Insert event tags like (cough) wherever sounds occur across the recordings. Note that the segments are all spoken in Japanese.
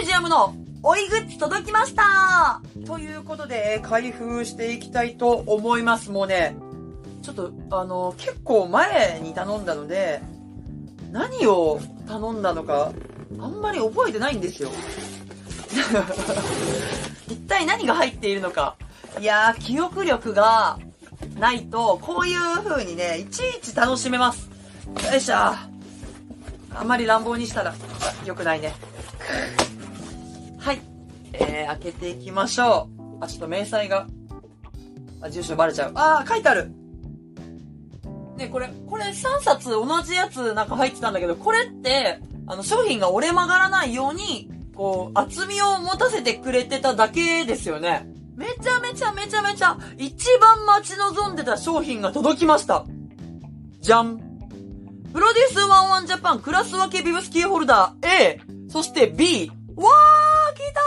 ュージアムのおいグッズ届きましたということで、開封していきたいと思います。もうね、ちょっと、あの、結構前に頼んだので、何を頼んだのか、あんまり覚えてないんですよ。(laughs) 一体何が入っているのか。いやー、記憶力がないと、こういう風にね、いちいち楽しめます。よいしょ。あんまり乱暴にしたら、良くないね。えー、開けていきましょう。あ、ちょっと明細が、あ、住所バレちゃう。あー、書いてある。ね、これ、これ3冊同じやつなんか入ってたんだけど、これって、あの、商品が折れ曲がらないように、こう、厚みを持たせてくれてただけですよね。めちゃめちゃめちゃめちゃ、一番待ち望んでた商品が届きました。じゃん。プロデュース11ジャパンクラス分けビブスキーホルダー A、そして B。わー来た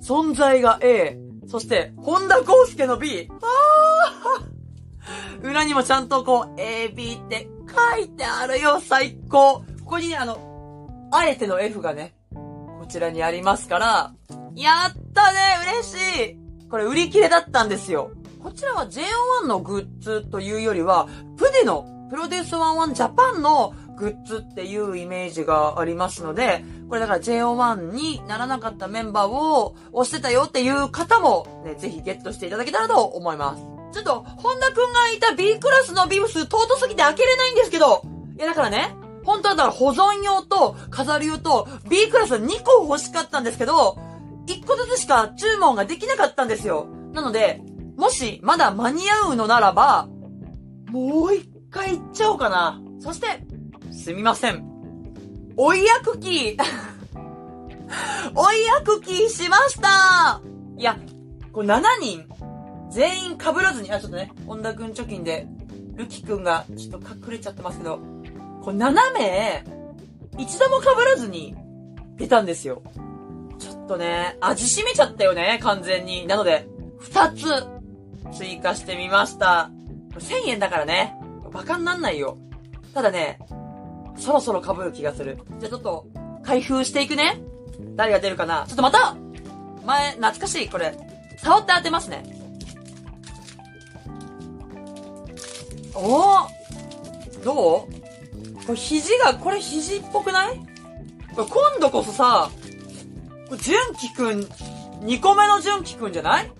存在が A、そして本田康介の B。あー裏にもちゃんとこう A、B って書いてあるよ、最高。ここにね、あの、あえての F がね、こちらにありますから、やったね嬉しいこれ売り切れだったんですよ。こちらは JO1 のグッズというよりは、プデのプロデュース11ジャパンのグッズっていうイメージがありますので、これだから JO1 にならなかったメンバーを押してたよっていう方もね、ぜひゲットしていただけたらと思います。ちょっと、本田くんがいた B クラスのビブス尊すぎて開けれないんですけど、いやだからね、本当はだから保存用と飾る用と B クラス2個欲しかったんですけど、1個ずつしか注文ができなかったんですよ。なので、もしまだ間に合うのならば、もう一回行っちゃおうかな。そして、すみません。おいやくきお (laughs) いやくきしましたいや、これ7人、全員被らずに、あ、ちょっとね、本田くん貯金で、るきくんがちょっと隠れちゃってますけど、これ7名、一度も被らずに出たんですよ。ちょっとね、味しめちゃったよね、完全に。なので、2つ追加してみました。1000円だからね、バカになんないよ。ただね、そろそろ被る気がする。じゃあちょっと、開封していくね。誰が出るかなちょっとまた前、懐かしい、これ。触って当てますね。おーどう？これ肘が、これ肘っぽくない？これ今度こそさ、これ純喜くん、2個目の純喜くんじゃない？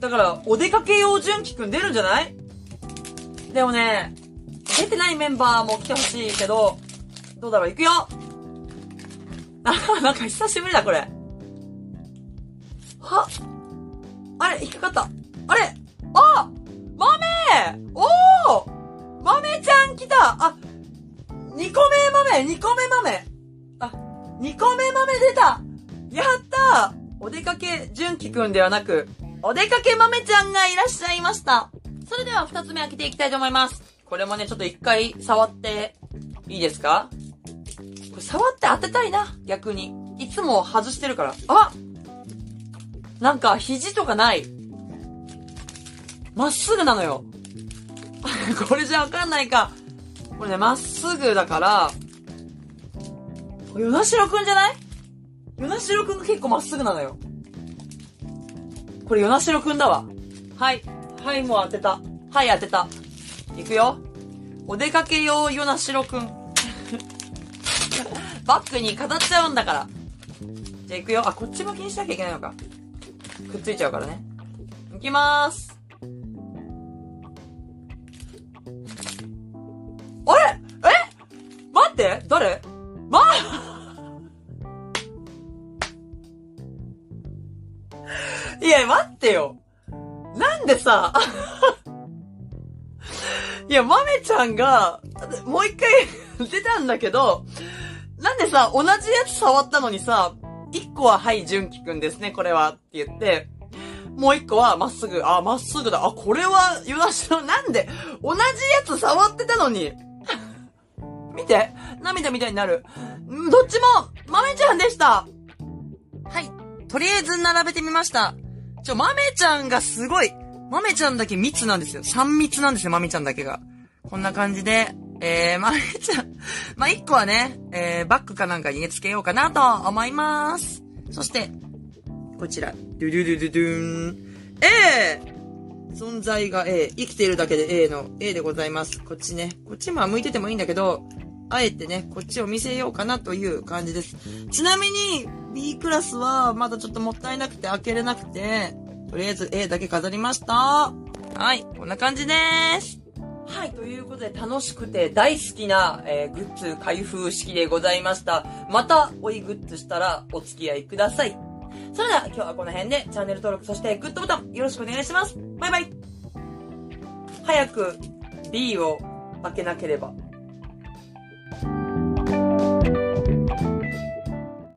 だから、お出かけ用純喜くん出るんじゃない？でもね、出てないメンバーも来てほしいけど、どうだろう？行くよ！あ、なんか久しぶりだ、これ。は？あれ？引っかかった。あれ？あ！豆！おー！豆ちゃん来た！あ、2個目豆 !2 個目豆！あ、2個目豆出た！やった！お出かけ純喜くんではなく、お出かけ豆ちゃんがいらっしゃいました。それでは2つ目開けていきたいと思います。これもね、ちょっと一回触っていいですか？これ触って当てたいな、逆に。いつも外してるから。あなんか肘とかない。まっすぐなのよ。(laughs) これじゃわかんないか。これね、まっすぐだから、与那城くんじゃない？与那城くんが結構まっすぐなのよ。これ与那城くんだわ。はい。はい、もう当てた。はい、当てた。いくよ。お出かけ用与那城くん。バッグに飾っちゃうんだから。じゃあ行くよ。あ、こっち向きにしなきゃいけないのか。くっついちゃうからね。いきまーす。あれ？え？待って誰？ま (laughs) いや、待ってよ。なんでさ、いや、まめちゃんが、もう一回出たんだけど、なんでさ、同じやつ触ったのにさ、一個は、はい、純喜くんですね、これは、って言って、もう一個は、まっすぐ、あ、まっすぐだ、あ、これは、ゆなしの、なんで、同じやつ触ってたのに、(laughs) 見て。涙みたいになる。どっちも、豆ちゃんでした。はい。とりあえず並べてみました。ちょ、豆ちゃんがすごい。豆ちゃんだけ密なんですよ。3密なんですよ、豆ちゃんだけが。こんな感じで、えー、まあ、じゃあ、まあ、一個はね、えー、バッグかなんかにね、つけようかなと思います。そして、こちら、ドゥドゥドゥドゥドゥン。A! 存在が A。生きているだけで A の A でございます。こっちね。こっちも向いててもいいんだけど、あえてね、こっちを見せようかなという感じです。ちなみに、B クラスはまだちょっともったいなくて開けれなくて、とりあえず A だけ飾りました。はい、こんな感じです。はい、ということで楽しくて大好きな、えーグッズ開封式でございました。また追いグッズしたらお付き合いください。それでは今日はこの辺でチャンネル登録そしてグッドボタンよろしくお願いします。バイバイ。早く B を開けなければ。